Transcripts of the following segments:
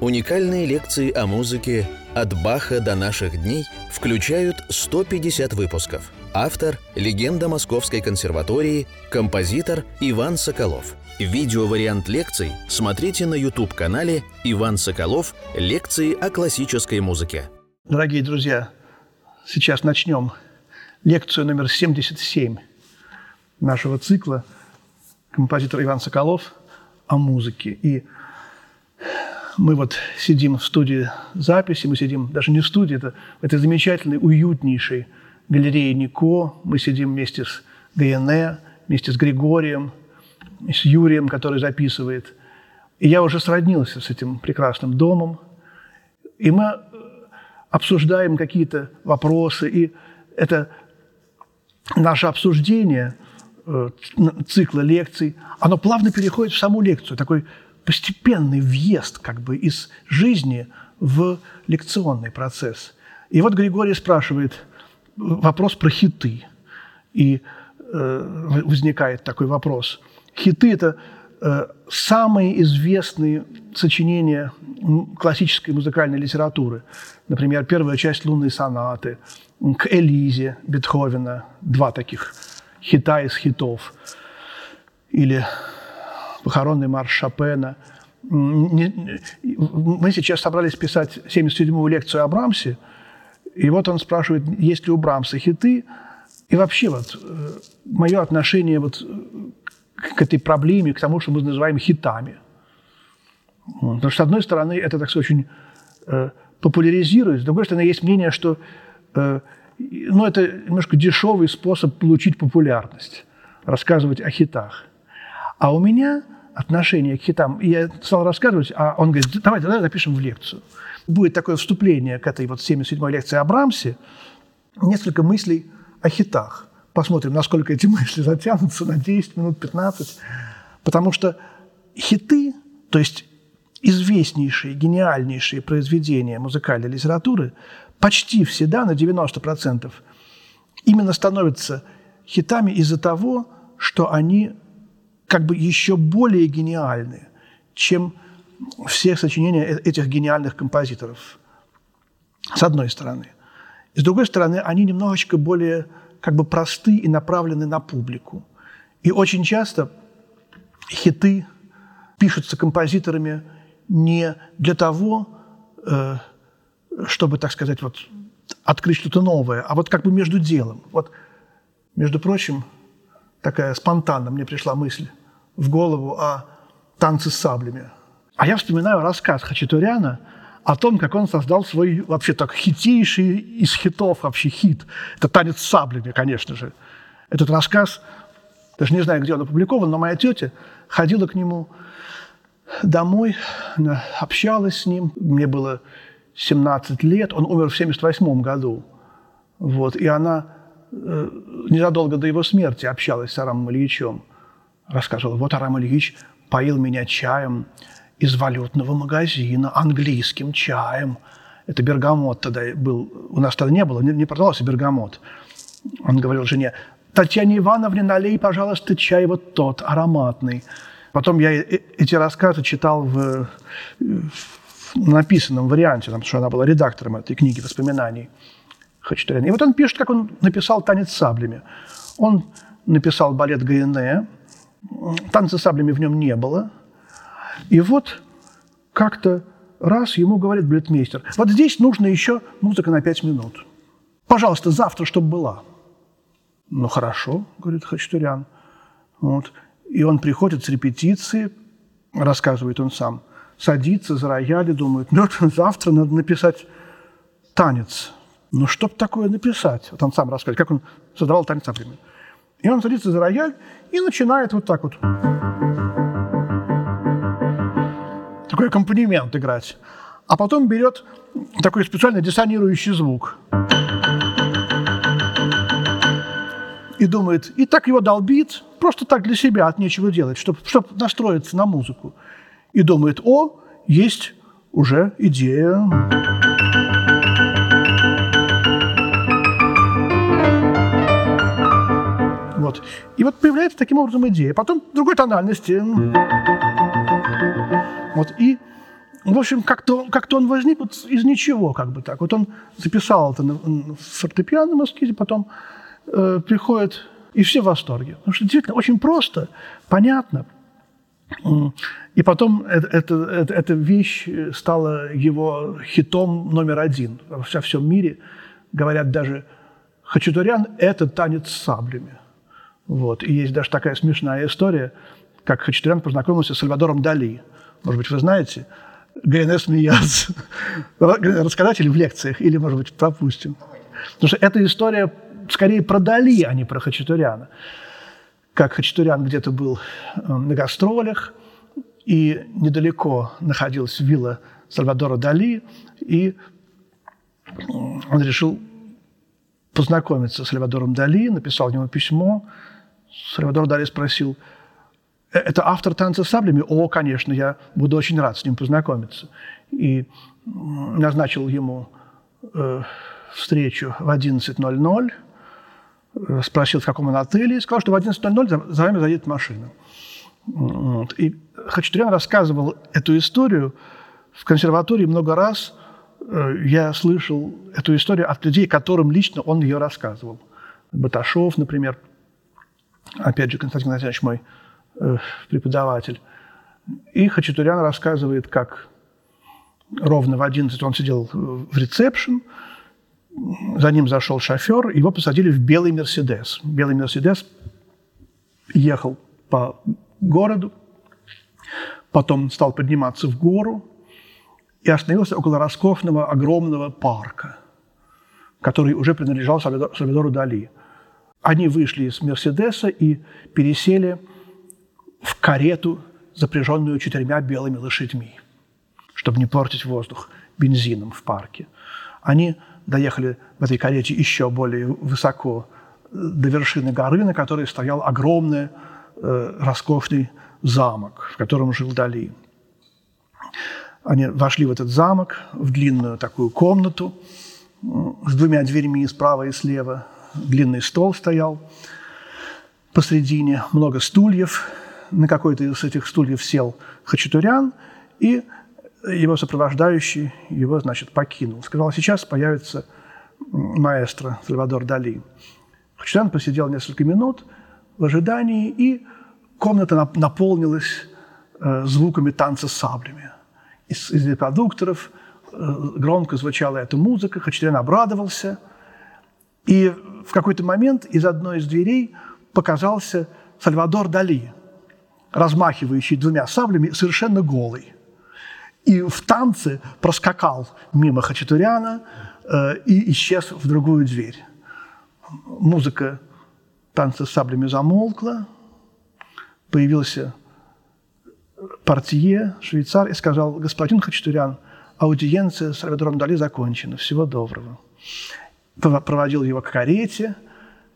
Уникальные лекции о музыке «От Баха до наших дней» включают 150 выпусков. Автор – легенда Московской консерватории, композитор Иван Соколов. Видеовариант лекций смотрите на YouTube-канале «Иван Соколов. Лекции о классической музыке». Дорогие друзья, сейчас начнем лекцию номер 77 нашего цикла композитор Иван Соколов о музыке. И мы вот сидим в студии записи, мы сидим даже не в студии, это, это замечательной, уютнейшей галереи Нико. Мы сидим вместе с ГНЭ, вместе с Григорием, с Юрием, который записывает. И я уже сроднился с этим прекрасным домом. И мы обсуждаем какие-то вопросы. И это наше обсуждение э, цикла лекций, оно плавно переходит в саму лекцию. Такой постепенный въезд как бы из жизни в лекционный процесс. И вот Григорий спрашивает вопрос про хиты. И э, возникает такой вопрос. Хиты – это э, самые известные сочинения классической музыкальной литературы. Например, первая часть «Лунной сонаты», к Элизе Бетховена, два таких хита из хитов. Или похоронный марш Шопена. Мы сейчас собрались писать 77-ю лекцию о Брамсе, и вот он спрашивает, есть ли у Брамса хиты, и вообще вот э, мое отношение вот к этой проблеме, к тому, что мы называем хитами. Потому что, с одной стороны, это, так сказать, очень э, популяризирует, с другой стороны, есть мнение, что э, ну, это немножко дешевый способ получить популярность, рассказывать о хитах. А у меня отношение к хитам, и я стал рассказывать, а он говорит, давай, давай запишем в лекцию. Будет такое вступление к этой вот 77-й лекции о Брамсе, несколько мыслей о хитах. Посмотрим, насколько эти мысли затянутся на 10 минут, 15. Потому что хиты, то есть известнейшие, гениальнейшие произведения музыкальной литературы, почти всегда, на 90%, именно становятся хитами из-за того, что они как бы еще более гениальны, чем все сочинения э, этих гениальных композиторов, с одной стороны. С другой стороны, они немножечко более как бы просты и направлены на публику. И очень часто хиты пишутся композиторами не для того, э, чтобы, так сказать, вот открыть что-то новое, а вот как бы между делом. Вот, между прочим, такая спонтанно мне пришла мысль в голову о танце с саблями. А я вспоминаю рассказ Хачатуряна о том, как он создал свой вообще так хитейший из хитов вообще хит. Это «Танец с саблями», конечно же. Этот рассказ, даже не знаю, где он опубликован, но моя тетя ходила к нему домой, общалась с ним. Мне было 17 лет, он умер в 78 году. Вот, и она э, незадолго до его смерти общалась с Арамом Ильичем рассказывал, вот Арам Ильич поил меня чаем из валютного магазина, английским чаем. Это бергамот тогда был. У нас тогда не было, не, продавался бергамот. Он говорил жене, Татьяне Ивановне налей, пожалуйста, чай вот тот, ароматный. Потом я эти рассказы читал в, в написанном варианте, потому что она была редактором этой книги воспоминаний Хачатуряна. И вот он пишет, как он написал «Танец саблями». Он написал балет ГНЭ, танца саблями в нем не было. И вот как-то раз ему говорит балетмейстер, вот здесь нужно еще музыка на пять минут. Пожалуйста, завтра, чтобы была. Ну, хорошо, говорит Хачатурян. Вот. И он приходит с репетиции, рассказывает он сам, садится за рояль и думает, ну, завтра надо написать танец. Ну, что такое написать? Вот он сам рассказывает, как он создавал танец например. И он садится за рояль и начинает вот так вот. Такой аккомпанемент играть. А потом берет такой специальный диссонирующий звук. И думает, и так его долбит, просто так для себя, от нечего делать, чтобы чтоб настроиться на музыку. И думает, о, есть уже идея. Вот. И вот появляется таким образом идея. Потом другой тональности. Вот. И в общем, как-то как он возник вот из ничего, как бы так. Вот он записал это на, на фортепианном эскизе, потом э, приходит, и все в восторге. Потому что действительно очень просто, понятно. И потом это, это, эта вещь стала его хитом номер один во всем мире. Говорят даже, Хачатурян – это танец с саблями. Вот. И есть даже такая смешная история, как Хачатурян познакомился с Сальвадором Дали. Может быть, вы знаете – ГНС смеяться. Рассказать или в лекциях, или, может быть, пропустим. Потому что эта история скорее про Дали, а не про Хачатуряна. Как Хачатурян где-то был э, на гастролях, и недалеко находилась вилла Сальвадора Дали, и он решил познакомиться с Сальвадором Дали, написал ему письмо. Сальвадор Дали спросил – Э, это автор танца с саблями? О, конечно, я буду очень рад с ним познакомиться. И назначил ему э, встречу в 11.00, э, спросил, в каком он отеле, и сказал, что в 11.00 за, за вами заедет машина. Вот. И Хачатурян рассказывал эту историю в консерватории много раз. Э, я слышал эту историю от людей, которым лично он ее рассказывал. Баташов, например, опять же, Константин Игнатьевич мой Э, преподаватель. И Хачатурян рассказывает, как ровно в 11 он сидел в ресепшн, за ним зашел шофер, его посадили в белый «Мерседес». Белый «Мерседес» ехал по городу, потом стал подниматься в гору и остановился около роскошного огромного парка, который уже принадлежал Сальвадору Дали. Они вышли из «Мерседеса» и пересели в карету, запряженную четырьмя белыми лошадьми, чтобы не портить воздух бензином в парке. Они доехали в этой карете еще более высоко до вершины горы, на которой стоял огромный э, роскошный замок, в котором жил Дали. Они вошли в этот замок, в длинную такую комнату с двумя дверьми справа и слева. Длинный стол стоял посредине, много стульев, на какой-то из этих стульев сел Хачатурян, и его сопровождающий его, значит, покинул. Сказал, сейчас появится маэстро Сальвадор Дали. Хачатурян посидел несколько минут в ожидании, и комната наполнилась э, звуками танца с саблями. Из, из репродукторов э, громко звучала эта музыка, Хачатурян обрадовался. И в какой-то момент из одной из дверей показался Сальвадор Дали – размахивающий двумя саблями, совершенно голый. И в танце проскакал мимо Хачатуряна э, и исчез в другую дверь. Музыка танца с саблями замолкла. Появился портье, швейцар, и сказал, господин Хачатурян, аудиенция с Сальвадором Дали закончена. Всего доброго. Проводил его к карете –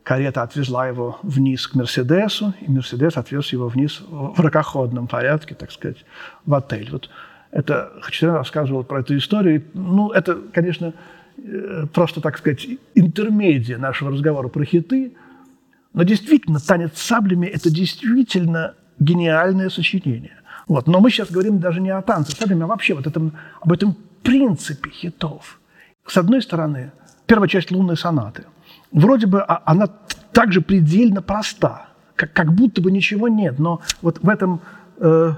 карета отвезла его вниз к Мерседесу, и Мерседес отвез его вниз в ракоходном порядке, так сказать, в отель. Вот это Хачатурян рассказывал про эту историю. Ну, это, конечно, э, просто, так сказать, интермедия нашего разговора про хиты, но действительно, «Танец саблями» – это действительно гениальное сочинение. Вот. Но мы сейчас говорим даже не о танце саблями, а вообще вот этом, об этом принципе хитов. С одной стороны, первая часть «Лунной сонаты» – вроде бы а, она также предельно проста, как, как будто бы ничего нет, но вот в этом, э,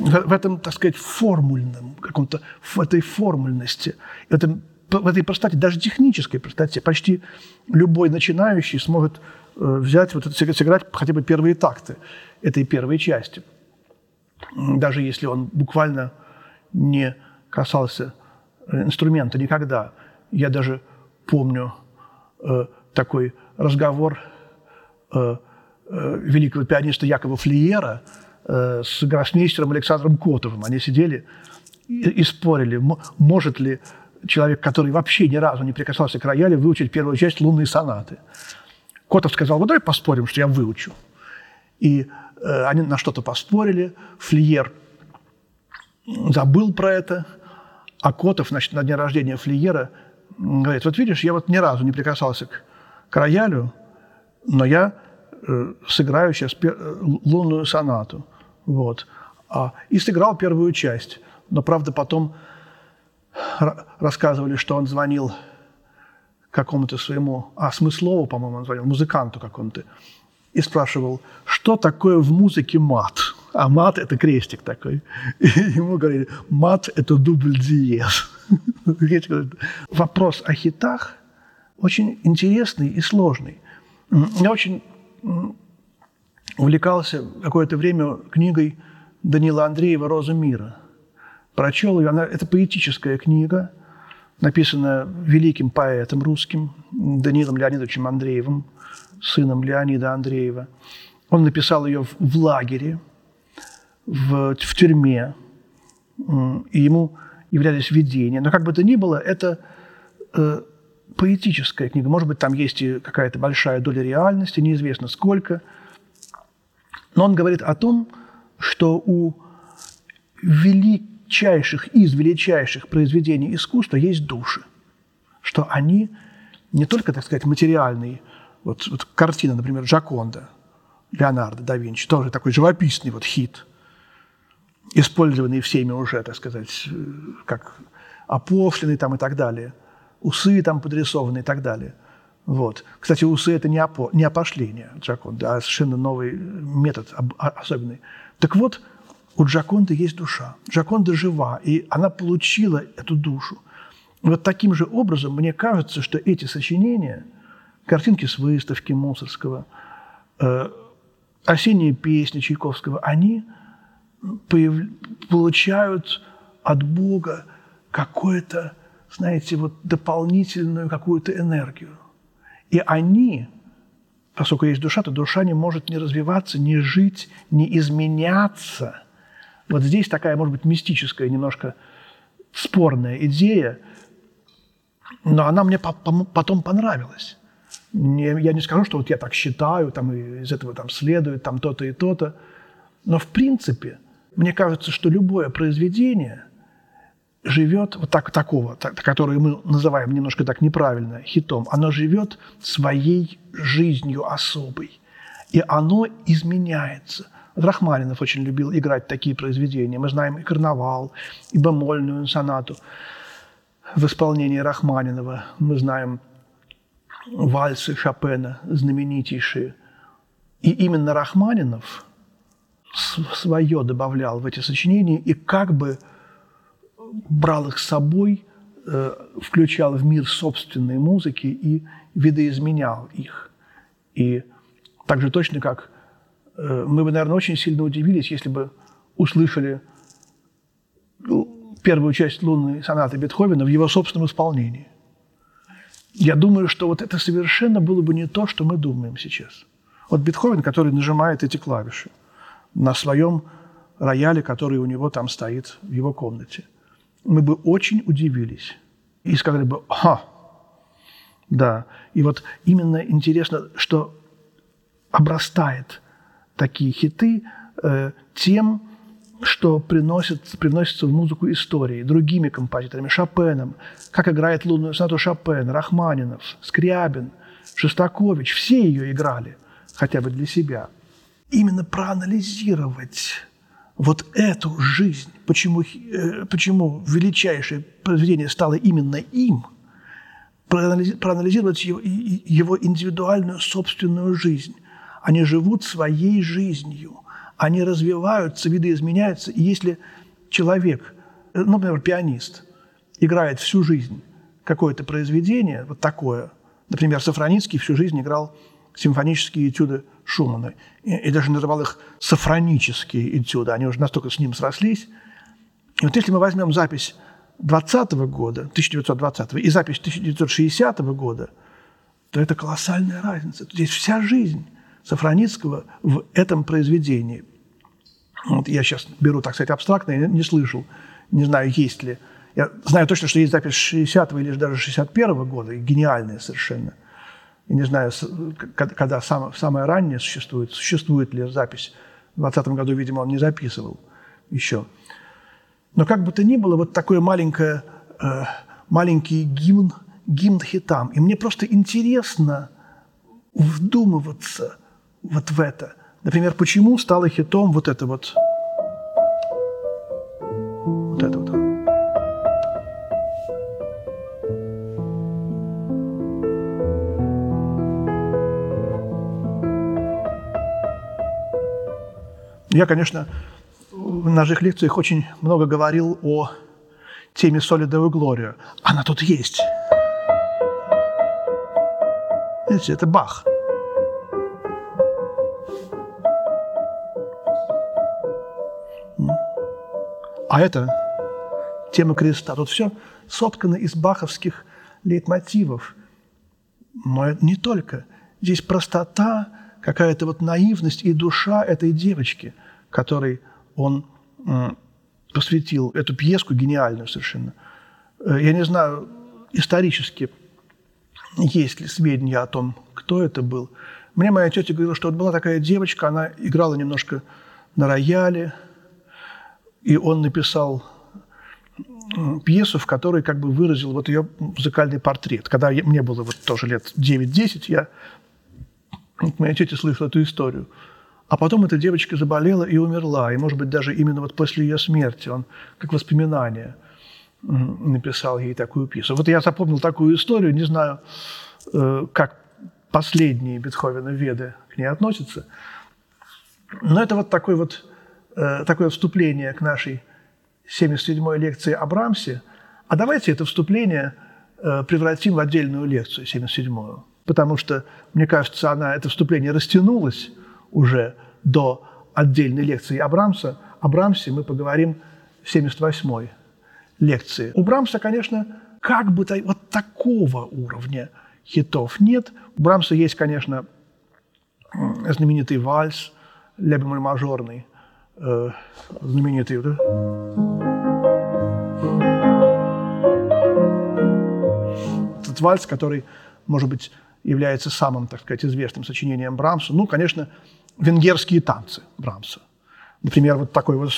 в, этом, так сказать, формульном, каком-то, в этой формульности, в, этом, в этой простоте, даже технической простоте, почти любой начинающий сможет э, взять, вот это, сыграть хотя бы первые такты этой первой части. Даже если он буквально не касался инструмента никогда. Я даже помню э, такой разговор э, э, великого пианиста Якова Флиера э, с гроссмейстером Александром Котовым. Они сидели и, и спорили, может ли человек, который вообще ни разу не прикасался к роялю, выучить первую часть лунной сонаты. Котов сказал, вот давай поспорим, что я выучу. И э, они на что-то поспорили. Флиер забыл про это, а Котов значит, на день рождения Флиера – говорит, вот видишь, я вот ни разу не прикасался к, к роялю, но я э, сыграю сейчас пер, э, лунную сонату. Вот. А, и сыграл первую часть. Но, правда, потом рассказывали, что он звонил какому-то своему, а Смыслову, по-моему, он звонил, музыканту какому-то, и спрашивал, что такое в музыке мат? А мат – это крестик такой. И ему говорили, мат – это дубль диез. Вопрос о хитах очень интересный и сложный. Я очень увлекался какое-то время книгой Данила Андреева «Роза мира». Прочел ее. Она, это поэтическая книга, написанная великим поэтом русским Данилом Леонидовичем Андреевым, сыном Леонида Андреева. Он написал ее в, в лагере, в, в тюрьме, и ему являлись видения. Но как бы то ни было, это э, поэтическая книга. Может быть, там есть и какая-то большая доля реальности, неизвестно сколько. Но он говорит о том, что у величайших из величайших произведений искусства есть души, что они не только, так сказать, материальные. Вот, вот картина, например, Джаконда, Леонардо да Винчи, тоже такой живописный вот хит, использованный всеми уже, так сказать, как опофленный там и так далее, усы там подрисованы и так далее. Вот. Кстати, усы – это не, опо, не опошление Джаконда, а совершенно новый метод, особенный. Так вот, у Джаконды есть душа. Джаконда жива, и она получила эту душу. И вот таким же образом, мне кажется, что эти сочинения, картинки с выставки Мусорского, э, осенние песни Чайковского, они появ... получают от Бога какое-то, знаете, вот дополнительную какую-то энергию. И они поскольку есть душа, то душа не может не развиваться, не жить, не изменяться. Вот здесь такая, может быть, мистическая, немножко спорная идея, но она мне потом понравилась. я не скажу, что вот я так считаю, там, из этого там следует там то-то и то-то, но в принципе мне кажется, что любое произведение – живет вот так, такого, так, которое мы называем немножко так неправильно хитом, оно живет своей жизнью особой. И оно изменяется. Рахманинов очень любил играть такие произведения. Мы знаем и «Карнавал», и «Бемольную сонату» в исполнении Рахманинова. Мы знаем вальсы Шопена, знаменитейшие. И именно Рахманинов свое добавлял в эти сочинения и как бы – брал их с собой, э, включал в мир собственной музыки и видоизменял их. И так же точно, как э, мы бы, наверное, очень сильно удивились, если бы услышали первую часть лунной сонаты Бетховена в его собственном исполнении. Я думаю, что вот это совершенно было бы не то, что мы думаем сейчас. Вот Бетховен, который нажимает эти клавиши на своем рояле, который у него там стоит в его комнате мы бы очень удивились и сказали бы, ага, да. И вот именно интересно, что обрастает такие хиты э, тем, что приносит, приносится в музыку истории другими композиторами, Шопеном, как играет лунную сонату Шопен, Рахманинов, Скрябин, Шостакович, все ее играли, хотя бы для себя. Именно проанализировать вот эту жизнь, почему, э, почему величайшее произведение стало именно им, проанализировать его, его индивидуальную собственную жизнь. Они живут своей жизнью, они развиваются, видоизменяются. И если человек, ну, например, пианист, играет всю жизнь какое-то произведение, вот такое, например, Сафроницкий всю жизнь играл симфонические этюды Шумана. И, и даже называл их сафронические этюды. Они уже настолько с ним срослись. И вот если мы возьмем запись 20 года, 1920 и запись 1960 года, то это колоссальная разница. Здесь вся жизнь Сафроницкого в этом произведении. Вот я сейчас беру, так сказать, абстрактно, я не слышал, не знаю, есть ли. Я знаю точно, что есть запись 60 или даже 61 года, гениальная совершенно – я не знаю, когда самое раннее существует, существует ли запись. В 2020 году, видимо, он не записывал еще. Но как бы то ни было, вот такой маленькое, э, маленький гимн, гимн хитам. И мне просто интересно вдумываться вот в это. Например, почему стало хитом вот это вот Вот это вот. Я, конечно, в наших лекциях очень много говорил о теме Солидовую Глорию. Она тут есть. Видите, это Бах. А это тема креста. Тут все соткано из баховских лейтмотивов. Но не только. Здесь простота, какая-то вот наивность и душа этой девочки, которой он посвятил эту пьеску гениальную совершенно. Э, я не знаю, исторически есть ли сведения о том, кто это был. Мне моя тетя говорила, что вот была такая девочка, она играла немножко на рояле, и он написал пьесу, в которой как бы выразил вот ее музыкальный портрет. Когда мне было вот тоже лет 9-10, я моей тети слышал эту историю. А потом эта девочка заболела и умерла. И, может быть, даже именно вот после ее смерти он, как воспоминание, написал ей такую пьесу. Вот я запомнил такую историю, не знаю, э, как последние Бетховена веды к ней относятся. Но это вот такой вот Э, такое вступление к нашей 77-й лекции о Брамсе. А давайте это вступление э, превратим в отдельную лекцию, 77-ю. Потому что, мне кажется, она, это вступление растянулось уже до отдельной лекции о Брамсе. О Брамсе мы поговорим в 78-й лекции. У Брамса, конечно, как бы вот такого уровня хитов нет. У Брамса есть, конечно, знаменитый вальс, ля мажорный, э, знаменитый, да? Этот вальс, который, может быть, является самым, так сказать, известным сочинением Брамса. Ну, конечно, венгерские танцы Брамса. Например, вот такой вот...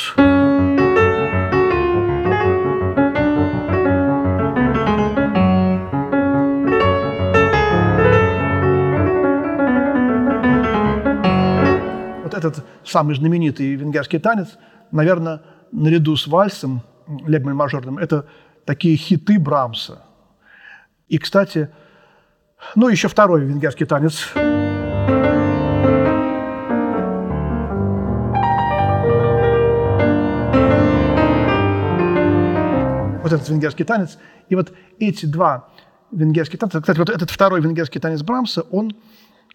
этот самый знаменитый венгерский танец, наверное, наряду с вальсом, легмой мажорным, это такие хиты Брамса. И, кстати, ну, еще второй венгерский танец. Вот этот венгерский танец. И вот эти два венгерских танца, кстати, вот этот второй венгерский танец Брамса, он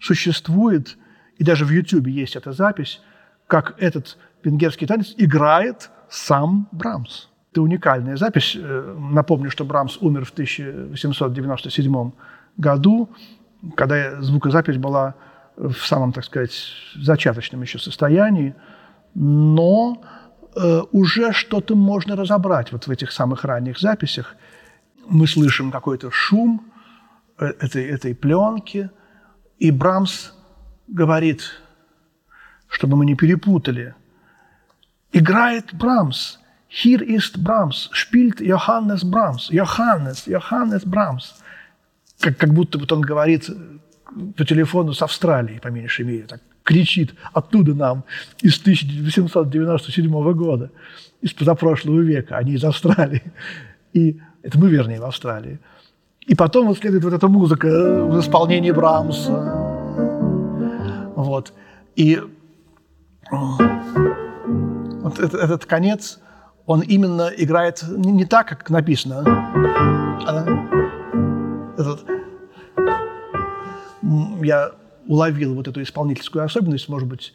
существует и даже в YouTube есть эта запись, как этот венгерский танец играет сам Брамс. Это уникальная запись. Э, напомню, что Брамс умер в 1897 году, когда звукозапись была в самом, так сказать, зачаточном еще состоянии, но э, уже что-то можно разобрать вот в этих самых ранних записях. Мы слышим какой-то шум э, этой, этой пленки, и Брамс говорит, чтобы мы не перепутали. Играет Брамс. Hier ist Брамс. Spielt Johannes Брамс. Johannes, Johannes Брамс. Как, как будто вот он говорит по телефону с Австралии, по меньшей мере. Так кричит оттуда нам из 1897 года, из позапрошлого века, а не из Австралии. И это мы, вернее, в Австралии. И потом вот следует вот эта музыка в исполнении Брамса. Вот. И вот этот, этот конец, он именно играет не, не так, как написано. А этот, я уловил вот эту исполнительскую особенность, может быть,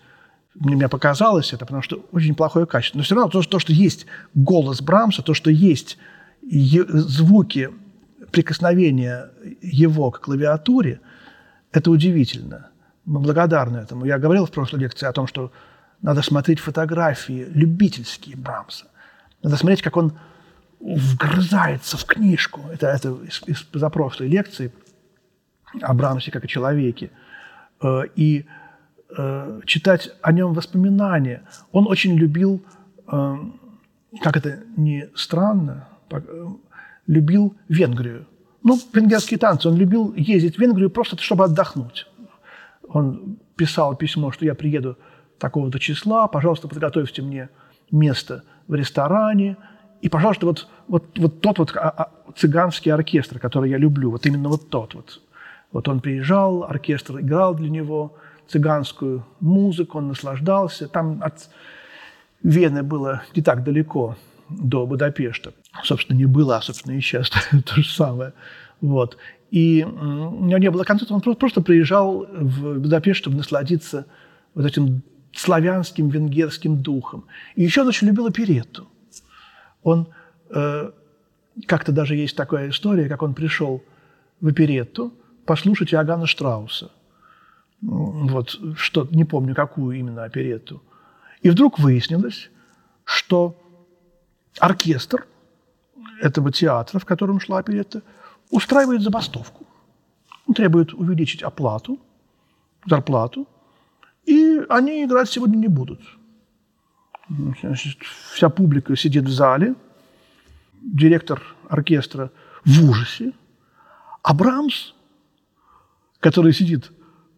мне показалось это, потому что очень плохое качество. Но все равно то, то что есть голос Брамса, то, что есть звуки прикосновения его к клавиатуре, это удивительно мы благодарны этому. Я говорил в прошлой лекции о том, что надо смотреть фотографии любительские Брамса. Надо смотреть, как он вгрызается в книжку. Это, это из, из позапрошлой лекции о Брамсе как о человеке. Э, и э, читать о нем воспоминания. Он очень любил, э, как это не странно, любил Венгрию. Ну, венгерские танцы. Он любил ездить в Венгрию просто, чтобы отдохнуть он писал письмо, что я приеду такого-то числа, пожалуйста, подготовьте мне место в ресторане, и, пожалуйста, вот, вот, вот тот вот а, а, цыганский оркестр, который я люблю, вот именно вот тот вот. Вот он приезжал, оркестр играл для него цыганскую музыку, он наслаждался. Там от Вены было не так далеко до Будапешта. Собственно, не было, а, собственно, и сейчас то же самое. Вот. И у него не было концерта, он просто приезжал в Будапешт, чтобы насладиться вот этим славянским, венгерским духом. И еще он очень любил оперетту. Он э, как-то даже есть такая история, как он пришел в оперетту послушать Иоганна Штрауса. Вот, что, не помню, какую именно оперетту. И вдруг выяснилось, что оркестр этого театра, в котором шла оперетта, устраивает забастовку. Он требует увеличить оплату, зарплату, и они играть сегодня не будут. Значит, вся публика сидит в зале, директор оркестра в ужасе, а Брамс, который сидит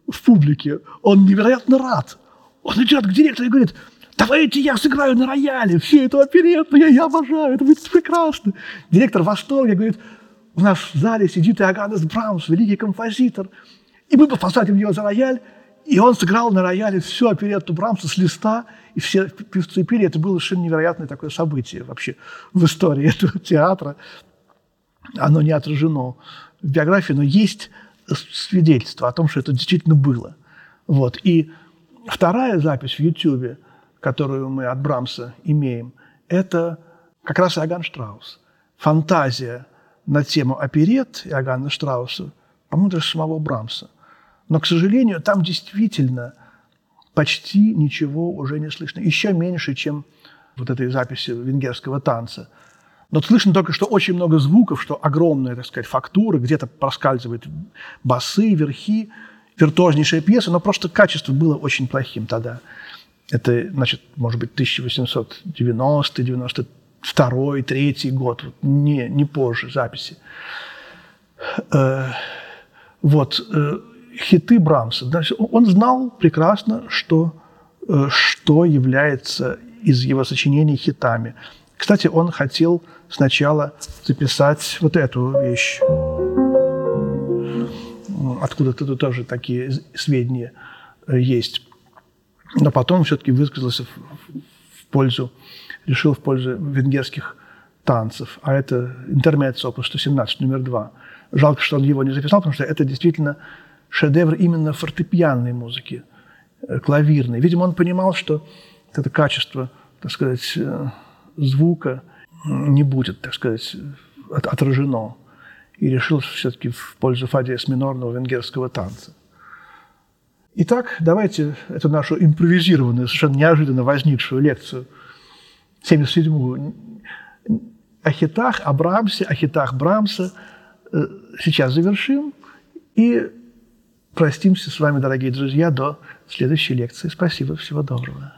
в публике, он невероятно рад. Он идет к директору и говорит, давайте я сыграю на рояле, все эту оперетту, я, я обожаю, это будет прекрасно. Директор в восторге говорит, у нас в зале сидит Иоганнес Брамс, великий композитор, и мы посадим его за рояль, и он сыграл на рояле всю оперетту Брамса с листа, и все певцы пели. Это было совершенно невероятное такое событие вообще в истории этого театра. Оно не отражено в биографии, но есть свидетельство о том, что это действительно было. Вот. И вторая запись в YouTube, которую мы от Брамса имеем, это как раз Иоганн Штраус. Фантазия на тему оперет Иоганна Штрауса, по-моему, даже самого Брамса. Но, к сожалению, там действительно почти ничего уже не слышно. Еще меньше, чем вот этой записи венгерского танца. Но слышно только, что очень много звуков, что огромная, так сказать, фактура, где-то проскальзывают басы, верхи, виртуознейшая пьеса, но просто качество было очень плохим тогда. Это, значит, может быть, 1890 92 третий год, не, не позже записи. Э, вот, э, хиты Брамса. Он знал прекрасно, что, э, что является из его сочинений хитами. Кстати, он хотел сначала записать вот эту вещь. Откуда-то тут тоже такие сведения есть. Но потом все-таки высказался в, в пользу решил в пользу венгерских танцев, а это интермеццо, опус 117, номер два. Жалко, что он его не записал, потому что это действительно шедевр именно фортепианной музыки, э, клавирной. Видимо, он понимал, что это качество, так сказать, э, звука не будет, так сказать, отражено. И решил все-таки в пользу фадиес минорного венгерского танца. Итак, давайте эту нашу импровизированную, совершенно неожиданно возникшую лекцию – 77-ю, о хитах, о Брамсе, о хитах Брамса э, сейчас завершим и простимся с вами, дорогие друзья, до следующей лекции. Спасибо, всего доброго.